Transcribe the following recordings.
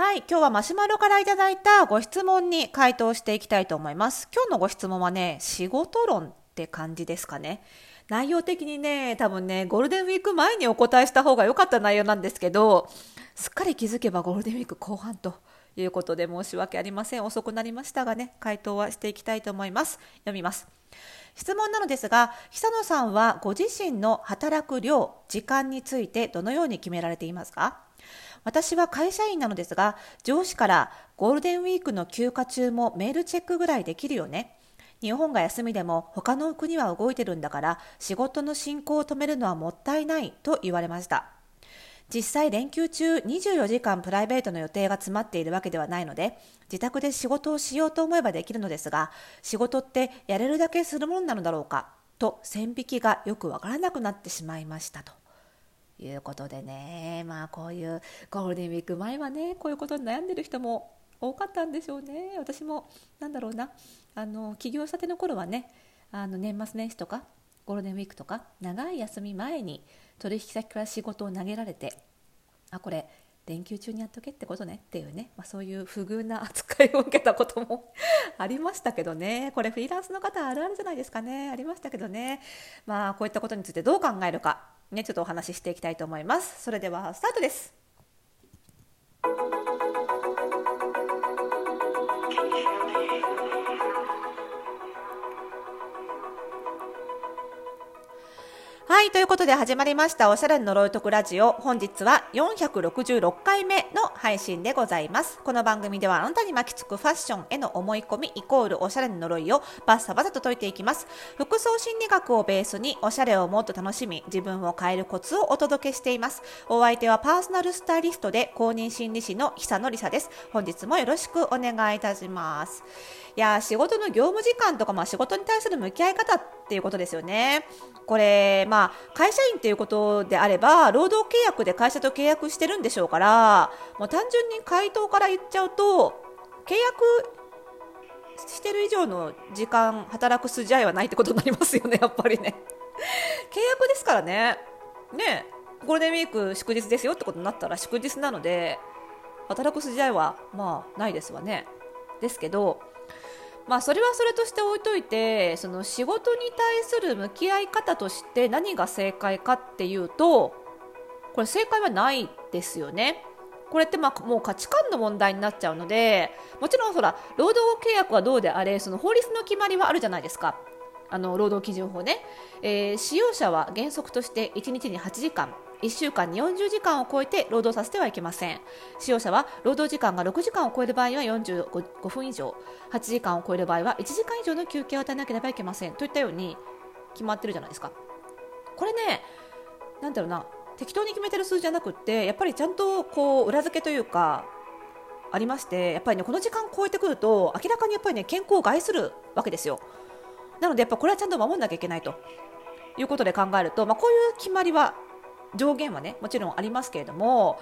はい、今日はマシュマロからいただいたご質問に回答していきたいと思います。今日のご質問はね、仕事論って感じですかね。内容的にね、多分ね、ゴールデンウィーク前にお答えした方が良かった内容なんですけど、すっかり気づけばゴールデンウィーク後半ということで申し訳ありません。遅くなりましたがね、回答はしていきたいと思います。読みます。質問なのですが、久野さんはご自身の働く量、時間についてどのように決められていますか？私は会社員なのですが、上司からゴールデンウィークの休暇中もメールチェックぐらいできるよね。日本が休みでも他の国は動いてるんだから仕事の進行を止めるのはもったいないと言われました。実際連休中24時間プライベートの予定が詰まっているわけではないので自宅で仕事をしようと思えばできるのですが仕事ってやれるだけするものなのだろうかと線引きがよくわからなくなってしまいましたということでねまあこういうゴールデンウィーク前はねこういうことに悩んでる人も多かったんでしょうね。私もなんだろうなあの起業したての頃はねあの年末年始とかゴールデンウィークとか長い休み前に取引先から仕事を投げられてあこれ連休中にやっとけってことねっていうね、まあ、そういう不遇な扱いを受けたことも ありましたけどね。これフリーランスの方あるあるじゃないですかね。ありましたけどね。まあこういったことについてどう考えるか。ねちょっとお話ししていきたいと思います。それではスタートです。ということで始まりましたおしゃれの呪いとくラジオ。本日は466回目の配信でございます。この番組ではあなたに巻きつくファッションへの思い込みイコールおしゃれの呪いをバッサバサと解いていきます。服装心理学をベースにおしゃれをもっと楽しみ、自分を変えるコツをお届けしています。お相手はパーソナルスタイリストで公認心理師の久野里沙です。本日もよろしくお願いいたします。いや仕事の業務時間とか、まあ、仕事に対する向き合い方ってっていうことですよね。これ、まあ、会社員っていうことであれば、労働契約で会社と契約してるんでしょうから、もう単純に回答から言っちゃうと、契約してる以上の時間働く筋合いはないってことになりますよね、やっぱりね。契約ですからね。ねゴールデンウィーク祝日ですよってことになったら祝日なので、働く筋合いはまあないですわね。ですけど、まあそれはそれとして置いといてその仕事に対する向き合い方として何が正解かっていうとこれ正解はないですよね。これってまあもう価値観の問題になっちゃうのでもちろんほら労働契約はどうであれその法律の決まりはあるじゃないですか。あの労働基準法ね、えー、使用者は原則として1日に8時間。1週間に40時間を超えて労働させてはいけません。使用者は労働時間が6時間を超える場合は45分以上。8時間を超える場合は1時間以上の休憩を与えなければいけません。といったように決まってるじゃないですか。これねなんだろうな。適当に決めてる数字じゃなくてやっぱりちゃんとこう裏付けというかありましてやっぱりねこの時間を超えてくると明らかにやっぱりね健康を害するわけですよ。なのでやっぱこれはちゃんと守らなきゃいけないということで考えると、まあ、こういう決まりは上限はねもちろんありますけれども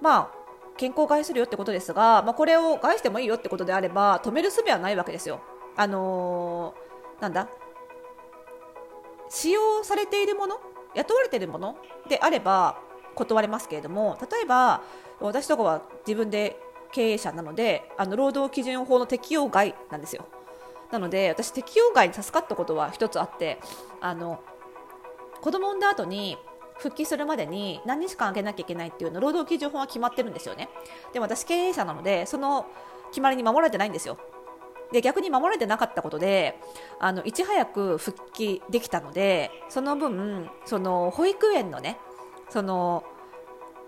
まあ健康を害するよってことですが、まあ、これを害してもいいよってことであれば止める術はないわけですよ。あのー、なんだ使用されているもの雇われているものであれば断れますけれども例えば私とかは自分で経営者なのであの労働基準法の適用外なんですよ。なので私適用外に助かったことは一つあってあの子供産んだ後に復帰するまでに何日間あげなきゃいけないっていうの労働基準法は決まってるんですよね。でも私経営者なのでその決まりに守られてないんですよ。で逆に守られてなかったことであのいち早く復帰できたのでその分その保育園のねその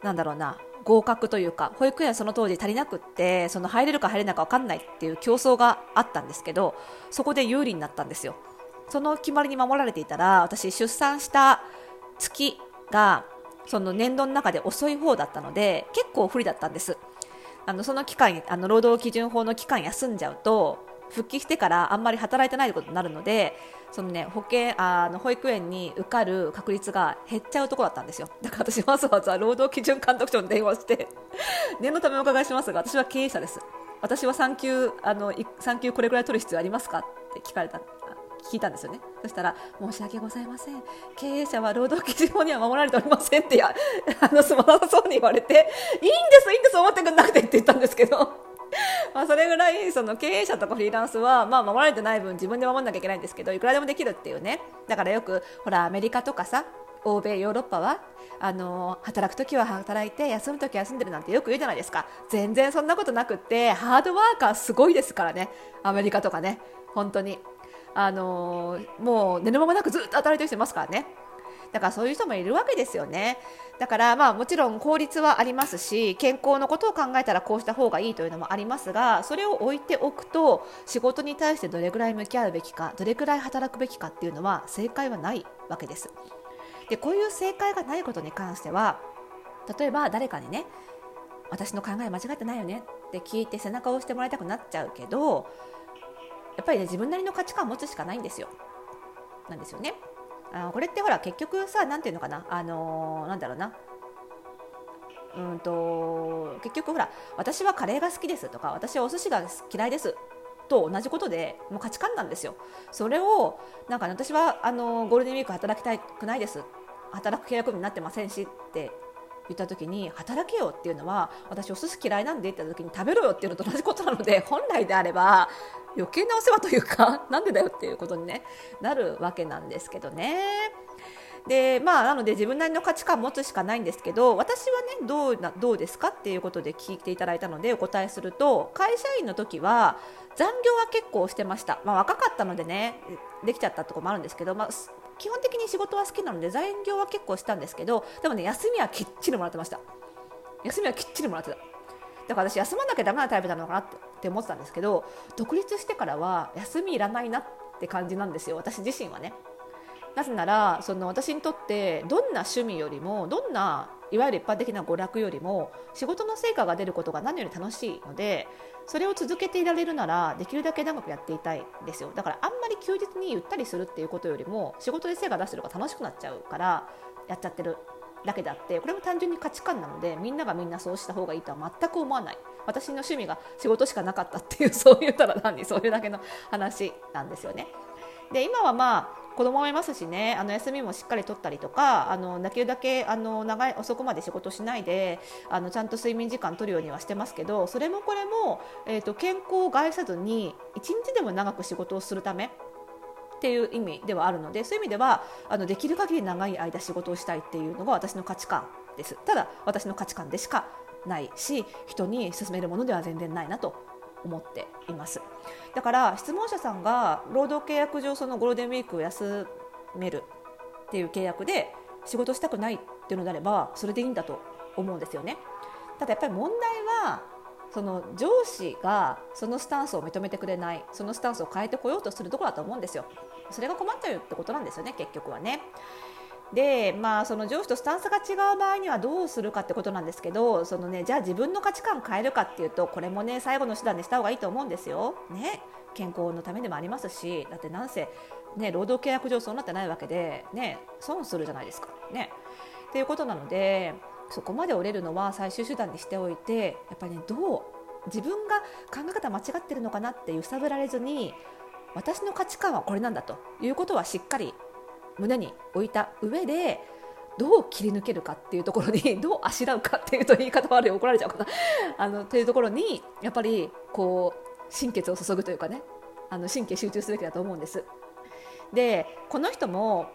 なんだろうな合格というか保育園はその当時足りなくってその入れるか入れないか分かんないっていう競争があったんですけどそこで有利になったんですよ。その決まりに守られていたら私出産した月がその年度の中で遅い方だったので結構不利だったんです。あのその期間あの労働基準法の期間休んじゃうと復帰してからあんまり働いてないことになるのでそのね保険あの保育園に受かる確率が減っちゃうところだったんですよ。だから私わざわざ労働基準監督庁に電話して 念のためお伺いしますが私は経営者です。私は産休あの産休これぐらい取る必要ありますか？って聞かれた聞いたんですよね。そしたら申し訳ございません。経営者は労働基準法には守られておりませんってや あのすまなさそうに言われていいんですいいんです守ってくんなくてって言ったんですけど。まあそれぐらいその経営者とかフリーランスはまあ守られてない分自分で守らなきゃいけないんですけどいくらでもできるっていうね。だからよくほらアメリカとかさ欧米ヨーロッパはあの働く時は働いて休む時は休んでるなんてよく言うじゃないですか。全然そんなことなくってハードワーカーすごいですからね。アメリカとかね。本当に。あのもう寝る間もなくずっと働いてる人いますからね。だからそういう人もいるわけですよね。だからまあもちろん効率はありますし健康のことを考えたらこうした方がいいというのもありますがそれを置いておくと仕事に対してどれぐらい向き合うべきかどれぐらい働くべきかっていうのは正解はないわけです。でこういう正解がないことに関しては例えば誰かにね私の考え間違ってないよねって聞いて背中を押してもらいたくなっちゃうけどやっぱりね自分なりの価値観を持つしかないんですよ。なんですよね。あこれってほら結局さ何ていうのかな。あのー、なんだろうな。うんと結局ほら私はカレーが好きですとか私はお寿司が嫌いですと同じことでもう価値観なんですよ。それをなんか、ね、私はあのゴールデンウィーク働きたくないです。働く契約になってませんしって言った時に働けよっていうのは私お寿司嫌いなんでって言った時に食べろよっていうのと同じことなので本来であれば余計なお世話というか なんでだよっていうことに、ね、なるわけなんですけどね。でまあ、なので自分なりの価値観を持つしかないんですけど私はねどうなどうですかっていうことで聞いていただいたのでお答えすると会社員の時は残業は結構してました、まあ、若かったのでねできちゃったところもあるんですけど、まあ、基本的に仕事は好きなので残業は結構したんですけどでもね休みはきっちりもらってました。休みはきっちりもらってた。だから私休まなきゃダメなタイプなのかなって。って思ってたんですけど独立してからは休みいらないなって感じなんですよ私自身はね。なぜならその私にとってどんな趣味よりもどんないわゆる一般的な娯楽よりも仕事の成果が出ることが何より楽しいのでそれを続けていられるならできるだけ長くやっていたいんですよ。だからあんまり休日にゆったりするっていうことよりも仕事で成果出してる方が楽しくなっちゃうからやっちゃってるだけであってこれも単純に価値観なのでみんながみんなそうした方がいいとは全く思わない。私の趣味が仕事しかなかったっていうそういうたら何そういうだけの話なんですよね。で今はまあ子供もいますしねあの休みもしっかり取ったりとかあのできるだけあの長い遅くまで仕事しないであのちゃんと睡眠時間取るようにはしてますけどそれもこれも、えーと、健康を害さずに1日でも長く仕事をするためっていう意味ではあるのでそういう意味ではあのできる限り長い間仕事をしたいっていうのが私の価値観ですただ私の価値観でしかないし人に勧めるものでは全然ないなと思っています。だから質問者さんが労働契約上そのゴールデンウィークを休めるっていう契約で仕事したくないっていうのであればそれでいいんだと思うんですよね。ただやっぱり問題はその上司がそのスタンスを認めてくれないそのスタンスを変えてこようとするところだと思うんですよ。それが困っちゃうってことなんですよね結局はね。でまあその上司とスタンスが違う場合にはどうするかってことなんですけどそのねじゃあ自分の価値観変えるかっていうとこれもね最後の手段にした方がいいと思うんですよ。ね健康のためでもありますしだってなんせ、ね、労働契約上そうなってないわけで、ね、損するじゃないですか。ねっていうことなのでそこまで折れるのは最終手段にしておいてやっぱりねどう自分が考え方間違ってるのかなって揺さぶられずに私の価値観はこれなんだということはしっかり胸に置いた上でどう切り抜けるかっていうところに どうあしらうかっていうと言い方悪い怒られちゃうかな あのというところにやっぱりこう心血を注ぐというかねあの神経集中すべきだと思うんです。でこの人も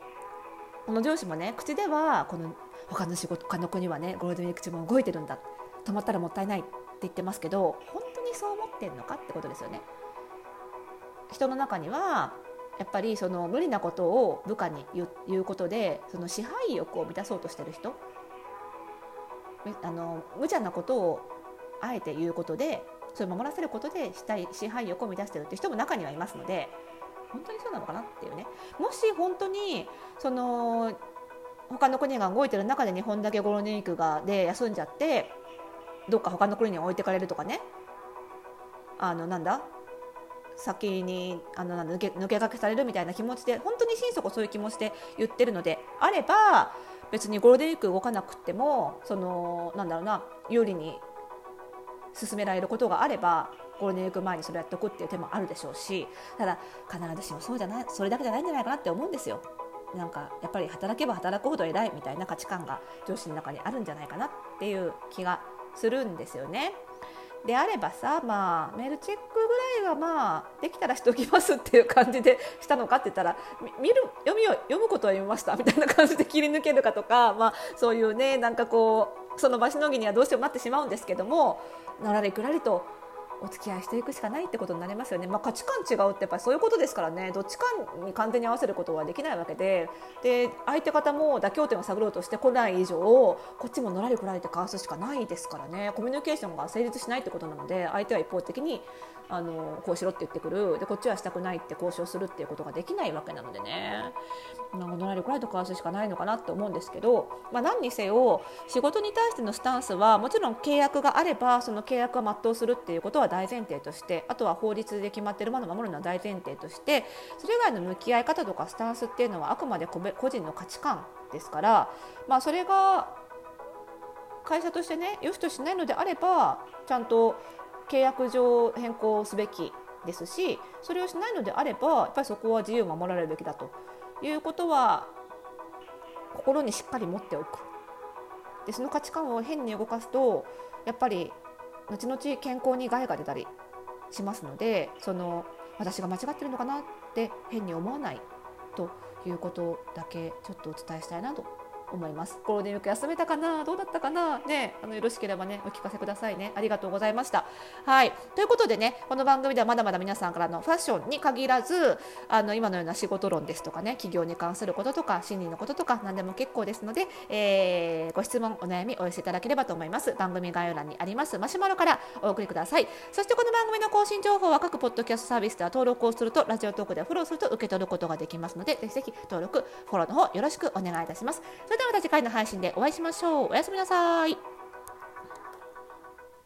この上司もね口ではこの他の仕事他の国はねゴールデンウィーク中も動いてるんだ止まったらもったいないって言ってますけど本当にそう思ってるのかってことですよね。人の中にはやっぱりその無理なことを部下に言うことでその支配欲を満たそうとしてる人あの無茶なことをあえて言うことでそれを守らせることでしたい支配欲を満たしてるって人も中にはいますので本当にそうなのかなっていうね。もし本当にその他の国が動いてる中で日本だけゴールデンウィークがで休んじゃってどっか他の国に置いてかれるとかね。あのなんだ？先にあの抜け抜け駆けされるみたいな気持ちで本当に心底そういう気持ちで言ってるのであれば別にゴールデンウィーク動かなくてもそのなんだろうな有利に進められることがあればゴールデンウィーク前にそれやっておくっていう手もあるでしょうしただ必ずしもそうじゃないそれだけじゃないんじゃないかなって思うんですよ。なんかやっぱり働けば働くほど偉いみたいな価値観が上司の中にあるんじゃないかなっていう気がするんですよね。であればさ、まあ、メールチェックまあ、できたらしておきますっていう感じでしたのかって言ったら見る読みを読むことは読みました。みたいな感じで切り抜けるかとか、まあ、そういうねなんかこうその場しのぎにはどうしても待ってしまうんですけどものらりくらりとお付き合いしていくしかないってことになりますよね、まあ、価値観違うってやっぱそういうことですからね。どっちかに完全に合わせることはできないわけで。で相手方も妥協点を探ろうとしてこない以上こっちものらりくらりって交わすしかないですからね。コミュニケーションが成立しないってことなので相手は一方的にあのこうしろって言ってくる。でこっちはしたくないって交渉するっていうことができないわけなのでね。なんかのらりくらりと交わすしかないのかなって思うんですけど、まあ、何にせよ仕事に対してのスタンスはもちろん契約があればその契約は全うするっていうことは大前提としてあとは法律で決まってるものを守るのは大前提としてそれ以外の向き合い方とかスタンスっていうのはあくまで個人の価値観ですから、まあ、それが会社としてね良しとしないのであればちゃんと契約上変更すべきですしそれをしないのであればやっぱりそこは自由を守られるべきだということは心にしっかり持っておく。でその価値観を変に動かすとやっぱり後々健康に害が出たりしますのでその私が間違ってるのかなって変に思わないということだけちょっとお伝えしたいなと思います。ゴールデンウィーク休めたかな？どうだったかな？ねあのよろしければねお聞かせくださいね。ありがとうございました。はい。ということでねこの番組ではまだまだ皆さんからのファッションに限らずあの今のような仕事論ですとかね企業に関することとか心理のこととか何でも結構ですので、えー、ご質問お悩みお寄せいただければと思います。番組概要欄にありますマシュマロからお送りください。そしてこの番組の更新情報は各ポッドキャストサービスでは登録をするとラジオトークでフォローすると受け取ることができますのでぜひぜひ登録フォローの方よろしくお願いいたします。それではまた次回の配信でお会いしましょう。おやすみなさい。